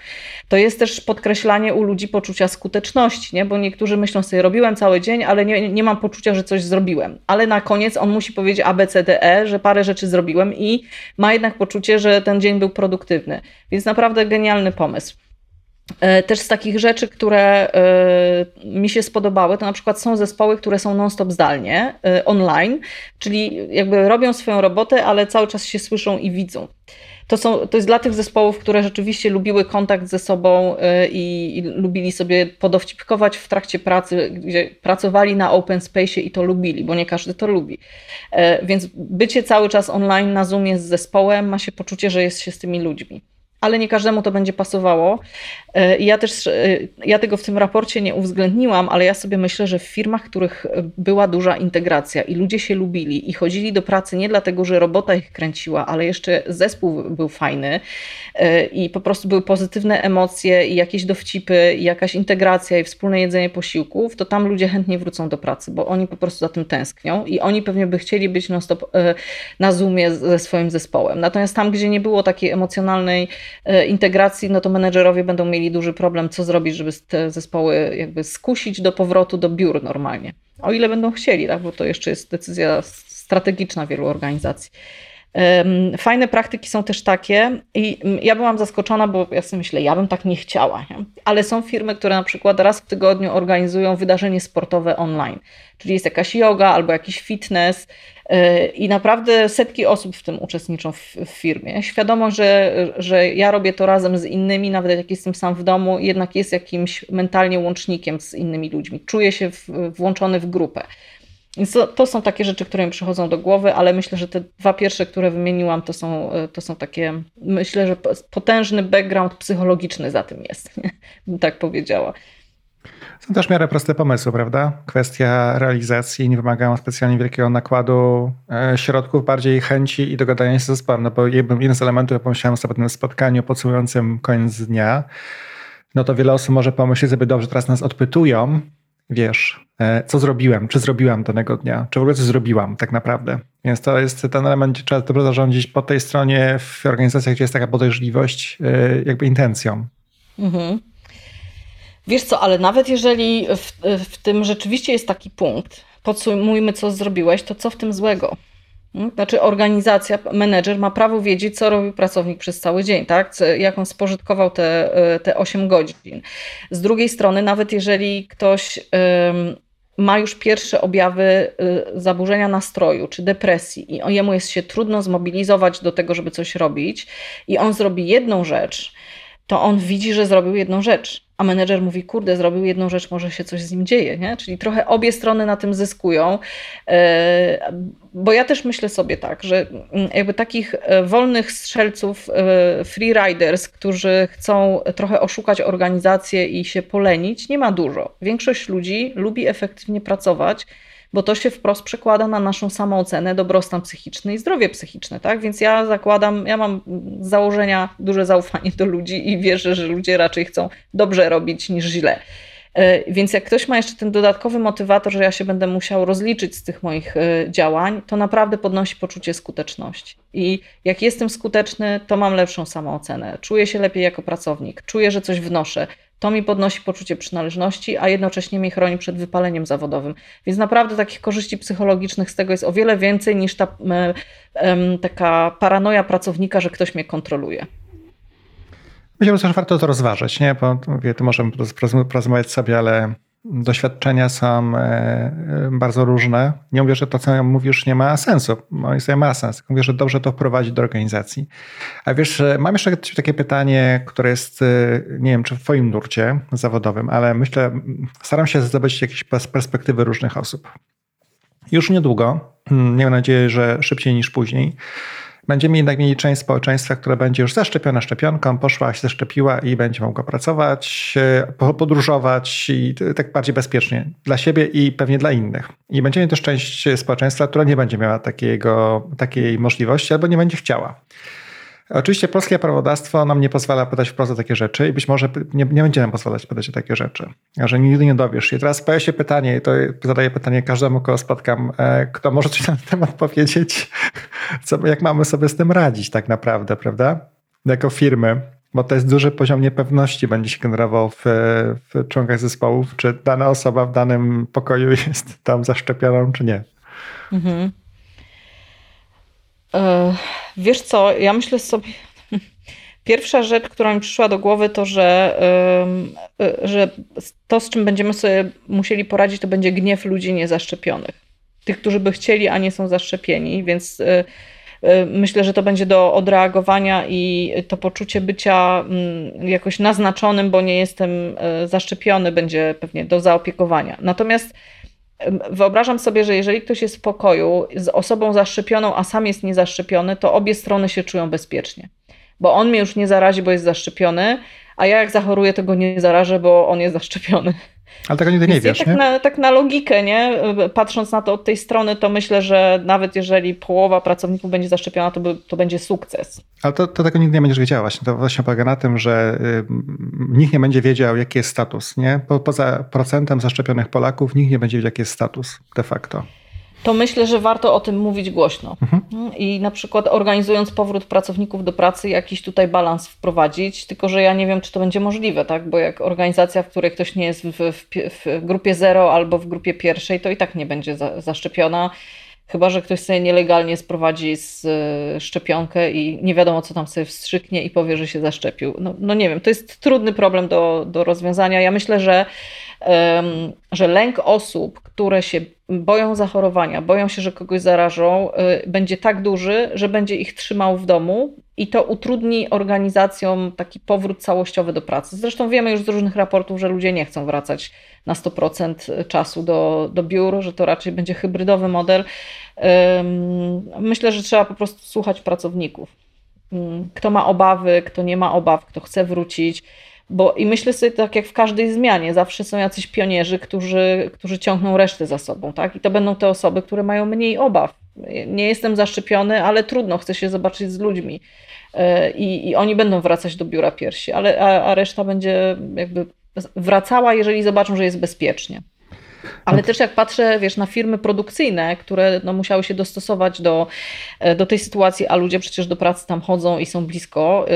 To jest też podkreślanie u ludzi poczucia skuteczności, nie? bo niektórzy myślą sobie, robiłem cały dzień, ale nie, nie mam poczucia, że coś zrobiłem. Ale na koniec on musi powiedzieć A, B, C, D, E, że parę rzeczy zrobiłem i ma jednak poczucie, że ten dzień był produktywny. Więc naprawdę genialny pomysł. E, też z takich rzeczy, które e, mi się spodobały, to na przykład są zespoły, które są non-stop zdalnie, e, online, czyli jakby robią swoją robotę, ale cały czas się słyszą i widzą. To, są, to jest dla tych zespołów, które rzeczywiście lubiły kontakt ze sobą i, i lubili sobie podowcipkować w trakcie pracy, gdzie pracowali na open space i to lubili, bo nie każdy to lubi. Więc bycie cały czas online na Zoomie z zespołem ma się poczucie, że jest się z tymi ludźmi ale nie każdemu to będzie pasowało. E, ja też, e, ja tego w tym raporcie nie uwzględniłam, ale ja sobie myślę, że w firmach, w których była duża integracja i ludzie się lubili i chodzili do pracy nie dlatego, że robota ich kręciła, ale jeszcze zespół był fajny e, i po prostu były pozytywne emocje i jakieś dowcipy i jakaś integracja i wspólne jedzenie posiłków, to tam ludzie chętnie wrócą do pracy, bo oni po prostu za tym tęsknią i oni pewnie by chcieli być non-stop na Zoomie ze swoim zespołem. Natomiast tam, gdzie nie było takiej emocjonalnej E, integracji, no to menedżerowie będą mieli duży problem, co zrobić, żeby te zespoły jakby skusić do powrotu do biur normalnie. O ile będą chcieli, tak? bo to jeszcze jest decyzja strategiczna wielu organizacji. Fajne praktyki są też takie i ja byłam zaskoczona, bo ja sobie myślę, ja bym tak nie chciała, nie? ale są firmy, które na przykład raz w tygodniu organizują wydarzenie sportowe online, czyli jest jakaś yoga albo jakiś fitness y, i naprawdę setki osób w tym uczestniczą w, w firmie. Świadomo, że, że ja robię to razem z innymi, nawet jak jestem sam w domu, jednak jest jakimś mentalnie łącznikiem z innymi ludźmi. Czuję się w, włączony w grupę. Więc to, to, są takie rzeczy, które mi przychodzą do głowy, ale myślę, że te dwa pierwsze, które wymieniłam, to są, to są takie, myślę, że potężny background psychologiczny za tym jest, bym tak powiedziała. Są też w miarę proste pomysły, prawda? Kwestia realizacji nie wymagają specjalnie wielkiego nakładu e, środków, bardziej chęci i dogadania się z zespołem. No bo jeden z elementów, jak pomyślałem sobie tym spotkaniu podsumowującym koniec dnia, no to wiele osób może pomyśleć sobie, dobrze, teraz nas odpytują, wiesz, e, co zrobiłem, czy zrobiłam danego dnia, czy w ogóle coś zrobiłam tak naprawdę. Więc to jest ten element, gdzie trzeba dobrze zarządzić po tej stronie w organizacjach, gdzie jest taka podejrzliwość, e, jakby intencją. Mhm. Wiesz co, ale nawet jeżeli w, w tym rzeczywiście jest taki punkt, podsumujmy, co zrobiłeś, to co w tym złego? Hmm? Znaczy, organizacja, menedżer ma prawo wiedzieć, co robił pracownik przez cały dzień, tak? jak on spożytkował te, e, te 8 godzin. Z drugiej strony, nawet jeżeli ktoś ma już pierwsze objawy e, zaburzenia nastroju czy depresji i jemu jest się trudno zmobilizować do tego, żeby coś robić, i on zrobi jedną rzecz, to on widzi, że zrobił jedną rzecz a menedżer mówi, kurde, zrobił jedną rzecz, może się coś z nim dzieje, nie? Czyli trochę obie strony na tym zyskują, e, bo ja też myślę sobie tak, że mm, jakby takich e, wolnych strzelców, e, freeriders, którzy chcą trochę oszukać organizację i się polenić, nie ma dużo. Większość ludzi lubi efektywnie pracować, bo to się wprost przekłada na naszą samoocenę, dobrostan psychiczny i zdrowie psychiczne, tak? Więc ja zakładam, ja mam z założenia duże zaufanie do ludzi i wierzę, że ludzie raczej chcą dobrze robić niż źle. E, więc jak ktoś ma jeszcze ten dodatkowy motywator, że ja się będę musiał rozliczyć z tych moich e, działań, to naprawdę podnosi poczucie skuteczności. I jak jestem skuteczny, to mam lepszą samoocenę, czuję się lepiej jako pracownik, czuję, że coś wnoszę, to mi podnosi poczucie przynależności, a jednocześnie mnie chroni przed wypaleniem zawodowym. Więc naprawdę takich korzyści psychologicznych z tego jest o wiele więcej niż ta taka paranoja pracownika, że ktoś mnie kontroluje. Myślę, że warto to rozważyć, nie? Bo mówię, tu możemy porozmawiać sobie, ale doświadczenia są e, e, bardzo różne. Nie mówię, że to, co mówisz, nie ma sensu. Moim zdaniem ma sens. Mówię, że dobrze to wprowadzić do organizacji. A wiesz, mam jeszcze takie pytanie, które jest, e, nie wiem, czy w twoim nurcie zawodowym, ale myślę, staram się zdobyć jakieś perspektywy różnych osób. Już niedługo, hmm, miejmy nadzieję, że szybciej niż później, będziemy jednak mieli część społeczeństwa, która będzie już zaszczepiona szczepionką, poszła, się zaszczepiła i będzie mogła pracować, e, podróżować i tak bardziej bezpiecznie dla siebie i pewnie dla innych. I będziemy też część społeczeństwa, która nie będzie miała takiego, takiej możliwości albo nie będzie chciała. Oczywiście polskie prawodawstwo nam nie pozwala podać wprost o takie rzeczy i być może nie, nie będzie nam pozwalać podać o takie rzeczy, że nigdy nie dowiesz się. Teraz pojawia się pytanie, to zadaję pytanie każdemu, kogo spotkam, e, kto może coś na ten temat powiedzieć, co, jak mamy sobie z tym radzić tak naprawdę, prawda? Jako firmy, bo to jest duży poziom niepewności będzie się generował w, w członkach zespołów, czy dana osoba w danym pokoju jest tam zaszczepioną, czy nie. Mhm. E, wiesz co, ja myślę sobie. Pierwsza rzecz, która mi przyszła do głowy, to że, e, że to, z czym będziemy sobie musieli poradzić, to będzie gniew ludzi niezaszczepionych. Tych, którzy by chcieli, a nie są zaszczepieni, więc e, myślę, że to będzie do odreagowania i to poczucie bycia mm, jakoś naznaczonym, bo nie jestem zaszczepiony, będzie pewnie do zaopiekowania. Natomiast Wyobrażam sobie, że jeżeli ktoś jest w pokoju z osobą zaszczepioną, a sam jest niezaszczepiony, to obie strony się czują bezpiecznie. Bo on mnie już nie zarazi, bo jest zaszczepiony, a ja jak zachoruję, to go nie zarażę, bo on jest zaszczepiony. Ale tego nigdy nie wiesz, tak nie? Na, tak na logikę, nie? Patrząc na to od tej strony, to myślę, że nawet jeżeli połowa pracowników będzie zaszczepiona, to, by, to będzie sukces. Ale to, to tego nigdy nie będziesz wiedziała. Właśnie to właśnie polega na tym, że y, nikt nie będzie wiedział, jaki jest status, nie? Po, poza procentem zaszczepionych Polaków, nikt nie będzie wiedział, jaki jest status de facto to myślę, że warto o tym mówić głośno. Mhm. I na przykład organizując powrót pracowników do pracy, jakiś tutaj balans wprowadzić, tylko że ja nie wiem, czy to będzie możliwe, tak? Bo jak organizacja, w której ktoś nie jest w, w, w grupie zero albo w grupie pierwszej, to i tak nie będzie za, zaszczepiona. Chyba, że ktoś sobie nielegalnie sprowadzi z y, szczepionkę i nie wiadomo, co tam sobie wstrzyknie i powie, że się zaszczepił. No, no nie wiem, to jest trudny problem do, do rozwiązania. Ja myślę, że że lęk osób, które się boją zachorowania, boją się, że kogoś zarażą, y, będzie tak duży, że będzie ich trzymał w domu i to utrudni organizacjom taki powrót całościowy do pracy. Zresztą wiemy już z różnych raportów, że ludzie nie chcą wracać na 100% czasu do, do biur, że to raczej będzie hybrydowy model. Myślę, że trzeba po prostu słuchać pracowników. Kto ma obawy, kto nie ma obaw, kto chce wrócić bo i myślę sobie tak jak w każdej zmianie, zawsze są jacyś pionierzy, którzy, którzy ciągną resztę za sobą, tak? I to będą te osoby, które mają mniej obaw nie jestem zaszczepiony, ale trudno, chcę się zobaczyć z ludźmi. I, i oni będą wracać do biura piersi, ale, a, a reszta będzie jakby wracała, jeżeli zobaczą, że jest bezpiecznie. Ale no. też jak patrzę, wiesz, na firmy produkcyjne, które no, musiały się dostosować do, e, do tej sytuacji, a ludzie przecież do pracy tam chodzą i są blisko,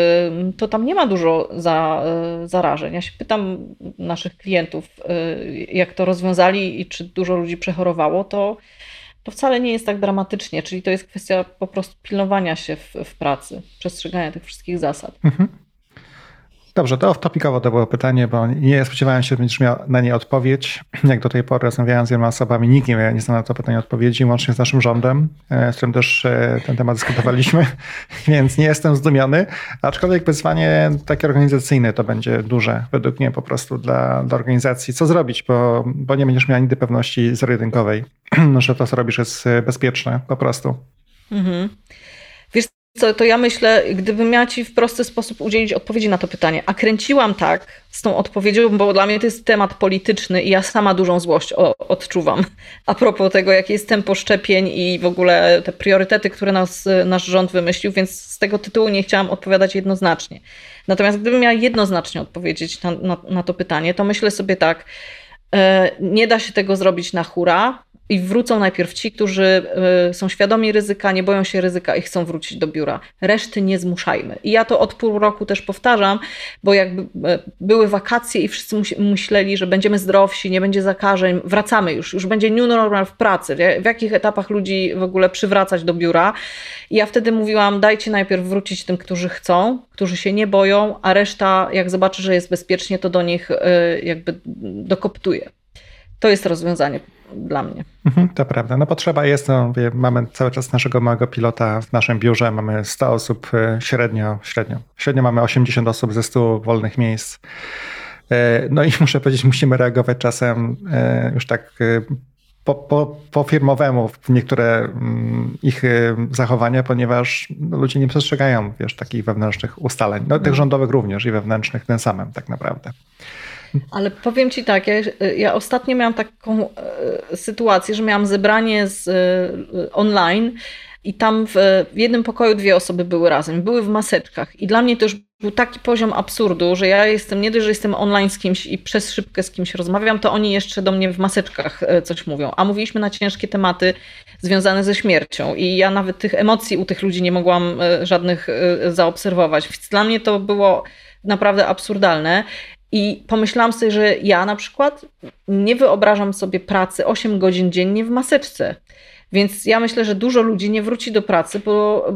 to tam nie ma dużo za, e, zarażeń. Ja się pytam naszych klientów, e, jak to rozwiązali i czy dużo ludzi przechorowało, to, to wcale nie jest tak dramatycznie. Czyli to jest kwestia po prostu pilnowania się w, w pracy, przestrzegania tych wszystkich zasad. Mhm. Dobrze, to off-topicowo to było pytanie, bo nie spodziewałem się, że będziesz miał na nie odpowiedź. Jak do tej pory rozmawiałem z wieloma osobami, nikt nie, nie znał na to pytanie odpowiedzi, łącznie z naszym rządem, e, z którym też e, ten temat dyskutowaliśmy, więc nie jestem zdumiony. Aczkolwiek wyzwanie takie organizacyjne to będzie duże, według mnie po prostu dla, dla organizacji. Co zrobić, bo, bo nie będziesz miał nigdy pewności zero-jedynkowej, że to, co robisz, jest bezpieczne po prostu. Mhm. Co, to ja myślę, gdybym miała ci w prosty sposób udzielić odpowiedzi na to pytanie, a kręciłam tak z tą odpowiedzią, bo dla mnie to jest temat polityczny i ja sama dużą złość odczuwam a propos tego, jakie jest tempo szczepień i w ogóle te priorytety, które nas, nasz rząd wymyślił, więc z tego tytułu nie chciałam odpowiadać jednoznacznie. Natomiast gdybym miała jednoznacznie odpowiedzieć na, na, na to pytanie, to myślę sobie tak, e, nie da się tego zrobić na hura, i wrócą najpierw ci, którzy y, są świadomi ryzyka, nie boją się ryzyka i chcą wrócić do biura. Reszty nie zmuszajmy. I ja to od pół roku też powtarzam, bo jakby y, były wakacje i wszyscy myśleli, że będziemy zdrowsi, nie będzie zakażeń, wracamy już, już będzie new normal w pracy. W jakich etapach ludzi w ogóle przywracać do biura? I ja wtedy mówiłam, dajcie najpierw wrócić tym, którzy chcą, którzy się nie boją, a reszta, jak zobaczy, że jest bezpiecznie, to do nich y, jakby dokoptuje. To jest rozwiązanie dla mnie. Mhm, to prawda. No potrzeba jest, no, mamy cały czas naszego małego pilota w naszym biurze, mamy 100 osób y, średnio, średnio. Średnio mamy 80 osób ze 100 wolnych miejsc. Y, no i muszę powiedzieć, musimy reagować czasem y, już tak po, po, po firmowemu w niektóre mm, ich zachowania, ponieważ ludzie nie przestrzegają wiesz, takich wewnętrznych ustaleń. No, tych mhm. rządowych również i wewnętrznych tym samym tak naprawdę. Ale powiem Ci tak, ja, ja ostatnio miałam taką e, sytuację, że miałam zebranie z, e, online i tam w, w, jednym pokoju dwie osoby były razem, były w maseczkach. I dla mnie to już był taki poziom absurdu, że ja jestem, nie dość, że jestem online z kimś i przez szybkę z kimś rozmawiam, to oni jeszcze do mnie w maseczkach e, coś mówią. A mówiliśmy na ciężkie tematy związane ze śmiercią i ja nawet tych emocji u tych ludzi nie mogłam żadnych zaobserwować. Więc dla mnie to było naprawdę absurdalne. I pomyślałam sobie, że ja na przykład nie wyobrażam sobie pracy 8 godzin dziennie w maseczce. Więc ja myślę, że dużo ludzi nie wróci do pracy, bo,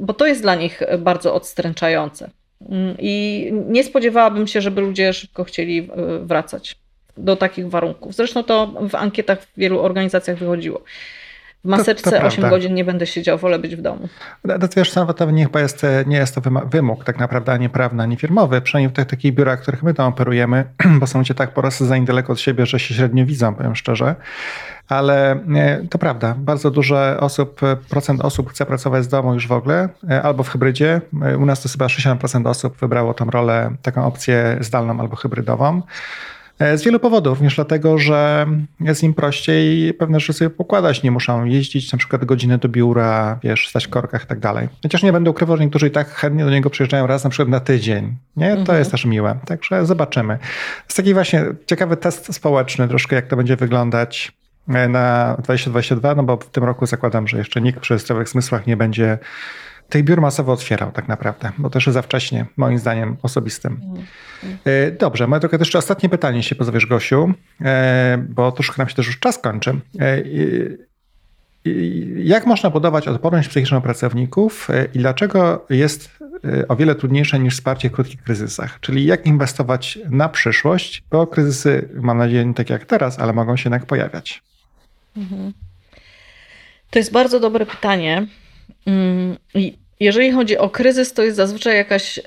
bo to jest dla nich bardzo odstręczające. I nie spodziewałabym się, żeby ludzie szybko chcieli e, wracać do takich warunków. Zresztą to w ankietach w wielu organizacjach wychodziło. W maseczce to, to 8 godzin nie będę siedział, wolę być w domu. No, to wiesz, to nie, chyba jest, nie jest to wymóg tak naprawdę ani prawny, ani firmowy, przynajmniej w tych takich biurach, w których my tam operujemy, bo są cię tak po raz za daleko od siebie, że się średnio widzą, powiem szczerze. Ale to prawda, bardzo dużo osób, procent osób chce pracować z domu już w ogóle, e, albo w hybrydzie. E, u nas to chyba 60% osób wybrało tą rolę, taką opcję zdalną albo hybrydową. E, z wielu powodów, również dlatego, że jest im prościej pewne rzeczy sobie pokładać. Nie muszą jeździć na przykład godziny do biura, wiesz, stać w korkach i tak dalej. Chociaż nie będę ukrywał, że niektórzy i tak chętnie do niego przyjeżdżają raz na przykład na tydzień. Nie? To mhm. jest też miłe. Także zobaczymy. Jest taki właśnie ciekawy test społeczny, troszkę jak to będzie wyglądać e, na 2022, no bo w tym roku zakładam, że jeszcze nikt przy zdrowych zmysłach nie będzie tych biur masowo otwierał tak naprawdę, bo też za wcześnie, moim zdaniem osobistym. Mm. Dobrze, moja droga, jeszcze ostatnie pytanie, jeśli pozwiesz Gosiu, e, bo troszkę nam się też już czas kończy. E, jak można budować odporność psychiczną pracowników i dlaczego jest o wiele trudniejsze niż wsparcie w krótkich kryzysach? Czyli jak inwestować na przyszłość, bo kryzysy, mam nadzieję, nie tak jak teraz, ale mogą się jednak pojawiać. Mhm. To jest bardzo dobre pytanie. Mm, I jeżeli chodzi o kryzys, to jest zazwyczaj jakaś e,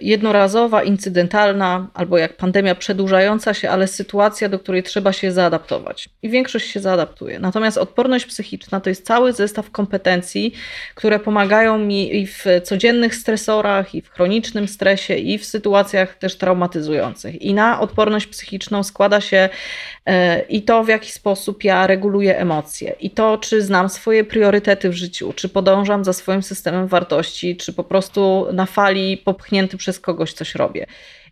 jednorazowa, incydentalna albo jak pandemia przedłużająca się, ale sytuacja, do której trzeba się zaadaptować. I większość się zaadaptuje. Natomiast odporność psychiczna to jest cały zestaw kompetencji, które pomagają mi i w codziennych stresorach, i w chronicznym stresie, i w sytuacjach też traumatyzujących. I na odporność psychiczną składa się e, i to, w jaki sposób ja reguluję emocje, i to, czy znam swoje priorytety w życiu, czy podążam za swoim systemem wartości wartości, czy po prostu na fali popchnięty przez kogoś coś robię.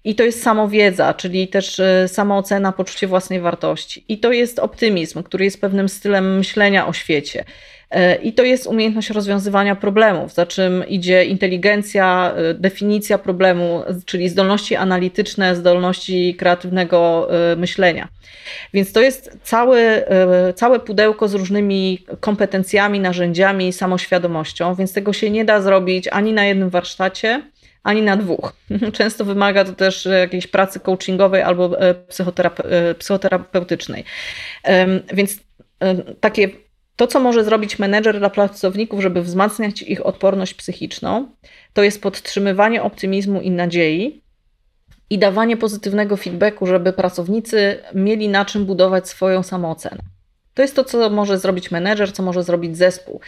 I to jest samowiedza, czyli też e, samoocena, poczucie własnej wartości. I to jest optymizm, który jest pewnym stylem myślenia o świecie. E, I to jest umiejętność rozwiązywania problemów, za czym idzie inteligencja, e, definicja problemu, czyli zdolności analityczne, zdolności kreatywnego myślenia. Więc to jest całe, całe pudełko z różnymi kompetencjami, narzędziami, samoświadomością, więc tego się nie da zrobić ani na jednym warsztacie, ani na dwóch. Często wymaga to też jakiejś pracy coachingowej albo e, e, psychoterapeutycznej. Więc takie to, co może zrobić menedżer dla pracowników, żeby wzmacniać ich odporność psychiczną, to jest podtrzymywanie optymizmu i nadziei i dawanie pozytywnego feedbacku, żeby pracownicy mieli na czym budować swoją samoocenę. To jest to, co może zrobić menedżer, co może zrobić zespół.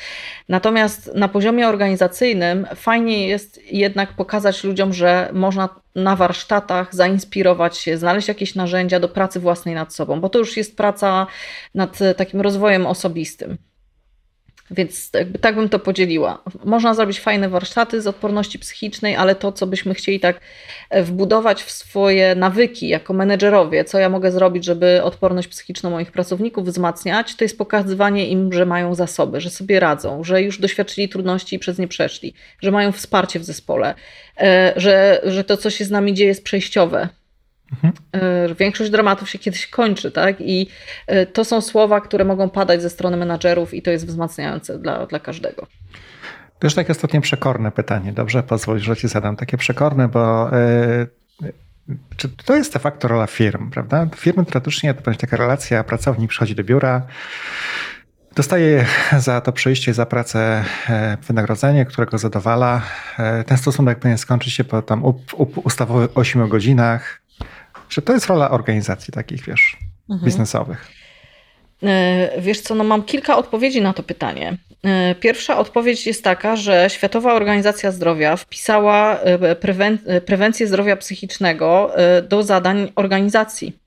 Natomiast na poziomie organizacyjnym fajnie jest jednak pokazać ludziom, że można na warsztatach zainspirować się, znaleźć jakieś narzędzia do pracy własnej nad sobą, bo to już jest praca nad takim rozwojem osobistym. Więc jakby tak bym to podzieliła. Można zrobić fajne warsztaty z odporności psychicznej, ale to, co byśmy chcieli tak e, wbudować w swoje nawyki jako menedżerowie, co ja mogę zrobić, żeby odporność psychiczną moich pracowników wzmacniać, to jest pokazywanie im, że mają zasoby, że sobie radzą, że już doświadczyli trudności i przez nie przeszli, że mają wsparcie w zespole, e, że, że to, co się z nami dzieje, jest przejściowe, Mhm. Większość dramatów się kiedyś kończy, tak? I e, to są słowa, które mogą padać ze strony menadżerów, i to jest wzmacniające dla, dla każdego. To już takie ostatnie przekorne pytanie. Dobrze, pozwól, że ci zadam takie przekorne, bo yy, czy to jest de facto rola firm, prawda? Firmy tradycyjnie to będzie taka relacja, pracownik przychodzi do biura, Dostaje za to przyjście, za pracę wynagrodzenie, którego zadowala. Ten stosunek powinien skończyć się po tam ustawowych 8 godzinach. Czy to jest rola organizacji takich, wiesz, mhm. biznesowych? E, wiesz co, no mam kilka odpowiedzi na to pytanie. E, pierwsza odpowiedź jest taka, że Światowa Organizacja Zdrowia wpisała e, prewen prewencję zdrowia psychicznego do zadań organizacji.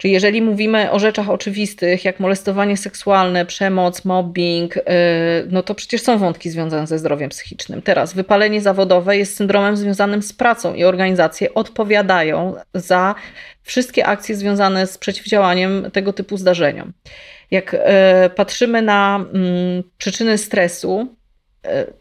Czyli jeżeli mówimy o rzeczach oczywistych, jak molestowanie seksualne, przemoc, mobbing, y, no to przecież są wątki związane ze zdrowiem psychicznym. Teraz wypalenie zawodowe jest syndromem związanym z pracą i organizacje odpowiadają za wszystkie akcje związane z przeciwdziałaniem tego typu zdarzeniom. Jak y, patrzymy na mm, przyczyny stresu,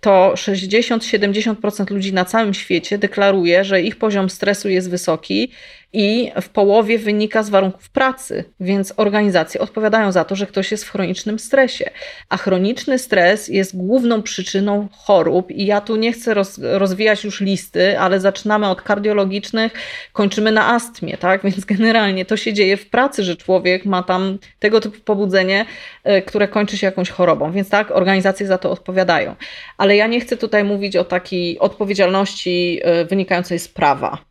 to 60-70% ludzi na całym świecie deklaruje, że ich poziom stresu jest wysoki i w połowie wynika z warunków pracy, więc organizacje odpowiadają za to, że ktoś jest w chronicznym stresie. A chroniczny stres jest główną przyczyną chorób, i ja tu nie chcę roz, rozwijać już listy, ale zaczynamy od kardiologicznych, kończymy na astmie, tak? Więc generalnie to się dzieje w pracy, że człowiek ma tam tego typu pobudzenie, e, które kończy się jakąś chorobą. Więc tak, organizacje za to odpowiadają. Ale ja nie chcę tutaj mówić o takiej odpowiedzialności e, wynikającej z prawa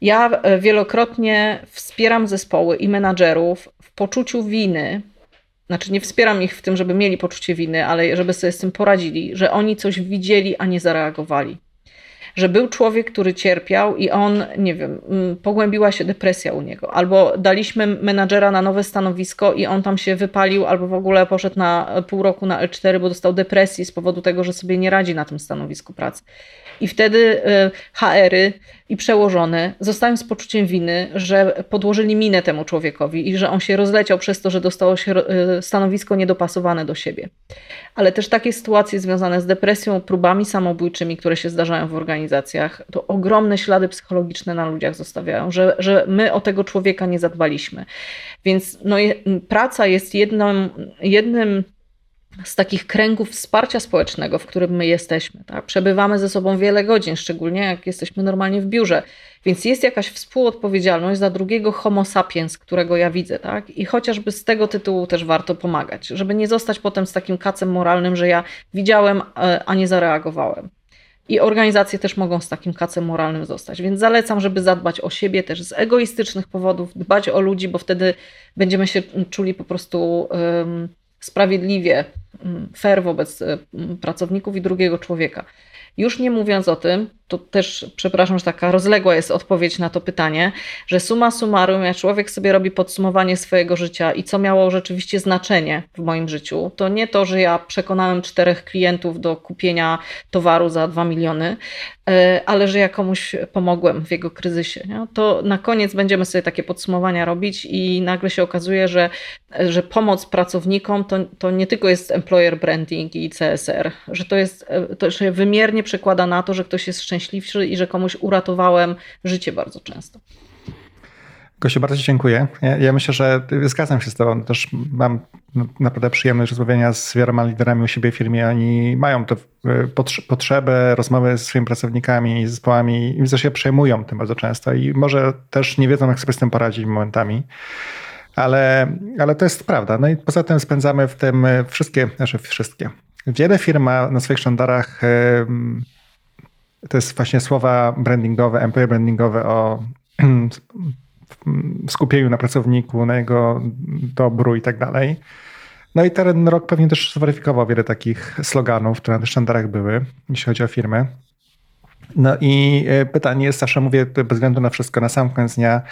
ja e, wielokrotnie wspieram zespoły i menadżerów w poczuciu winy. Znaczy, nie wspieram ich w tym, żeby mieli poczucie winy, ale żeby sobie z tym poradzili, że oni coś widzieli, a nie zareagowali. Że był człowiek, który cierpiał i on, nie wiem, pogłębiła się depresja u niego, albo daliśmy menadżera na nowe stanowisko i on tam się wypalił, albo w ogóle poszedł na pół roku na L4, bo dostał depresji z powodu tego, że sobie nie radzi na tym stanowisku pracy. I wtedy e, HR-y i przełożone zostają z poczuciem winy, że podłożyli minę temu człowiekowi i że on się rozleciał przez to, że dostało się e, stanowisko niedopasowane do siebie. Ale też takie sytuacje związane z depresją, próbami samobójczymi, które się zdarzają w organizacjach, to ogromne ślady psychologiczne na ludziach zostawiają, że, że my o tego człowieka nie zadbaliśmy. Więc no, praca jest jedną, jednym z takich kręgów wsparcia społecznego, w którym my jesteśmy. Tak? Przebywamy ze sobą wiele godzin, szczególnie jak jesteśmy normalnie w biurze, więc jest jakaś współodpowiedzialność za drugiego homo sapiens, którego ja widzę. Tak? I chociażby z tego tytułu też warto pomagać, żeby nie zostać potem z takim kacem moralnym, że ja widziałem, e, a nie zareagowałem. i organizacje też mogą z takim kacem moralnym zostać. Więc zalecam, żeby zadbać o siebie też z egoistycznych powodów, dbać o ludzi, bo wtedy będziemy się czuli po prostu sprawiedliwie, fair wobec pracowników i drugiego człowieka. Już nie mówiąc o tym, to też, przepraszam, że taka rozległa jest odpowiedź na to pytanie, że suma summarum, jak człowiek sobie robi podsumowanie swojego życia i co miało rzeczywiście znaczenie w moim życiu, to nie to, że ja przekonałem czterech klientów do kupienia towaru za dwa miliony, e, ale że ja komuś pomogłem w jego kryzysie. Nie? To na koniec będziemy sobie takie podsumowania robić i nagle się okazuje, że, że pomoc pracownikom to, to nie tylko jest employer branding i CSR, że to jest, e, to się wymiernie przekłada na to, że ktoś jest szczęśliwszy i że komuś uratowałem życie bardzo często. Gosiu, bardzo dziękuję. Ja, ja, myślę, że zgadzam się z Tobą. Też mam naprawdę przyjemność rozmawiania z wieloma liderami u siebie w firmie. Oni mają tę potrzebę rozmowy z swoimi pracownikami i zespołami i się przejmują tym bardzo często i może też nie wiedzą, jak sobie z tym poradzić momentami. Ale, ale to jest prawda. No i poza tym spędzamy w tym wszystkie, znaczy wszystkie. Wiele firm ma na swoich sztandarach to jest właśnie słowa brandingowe, employer brandingowe o skupieniu na pracowniku, na jego dobru i tak dalej. No i ten rok pewnie też zweryfikował wiele takich sloganów, które na tych sztandarach były, jeśli chodzi o firmy. No i e, pytanie jest, zawsze mówię bez względu na wszystko, na sam koniec dnia,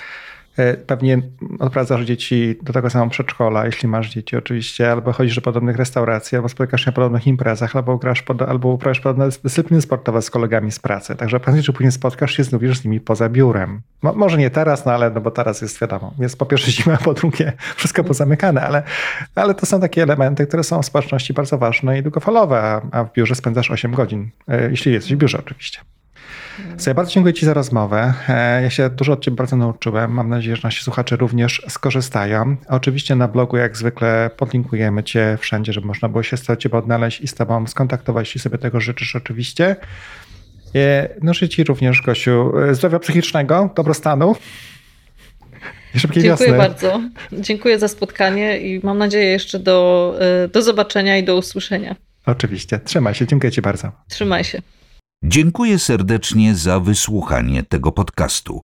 pewnie odprowadzasz dzieci do tego samego przedszkola, jeśli masz dzieci oczywiście, albo chodzisz do podobnych restauracji, albo spotykasz się na podobnych imprezach, albo grasz pod, albo uprawiasz podobne dyscypliny sportowe z kolegami z pracy. Także prędzej czy później spotkasz się znów z nimi poza biurem. Mo, może nie teraz, no ale no bo teraz jest wiadomo, jest po pierwsze zima, po drugie wszystko pozamykane, ale, ale to są takie elementy, które są w społeczności bardzo ważne i długofalowe, a, a w biurze spędzasz 8 godzin, e, jeśli jesteś w biurze oczywiście. Słuchaj, bardzo dziękuję Ci za rozmowę. E, ja się dużo od Ciebie bardzo nauczyłem. Mam nadzieję, że nasi słuchacze również skorzystają. Oczywiście na blogu, jak zwykle, podlinkujemy Cię wszędzie, żeby można było się z Ciebie odnaleźć i z Tobą skontaktować, jeśli sobie tego życzysz oczywiście. No Ci również, Gosiu, e, zdrowia psychicznego, dobrostanu. Dziękuję wiosny. bardzo. Dziękuję za spotkanie i mam nadzieję jeszcze do, do zobaczenia i do usłyszenia. Oczywiście. Trzymaj się. Dziękuję Ci bardzo. Trzymaj się. Dziękuję serdecznie za wysłuchanie tego podcastu.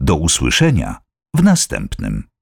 Do usłyszenia w następnym.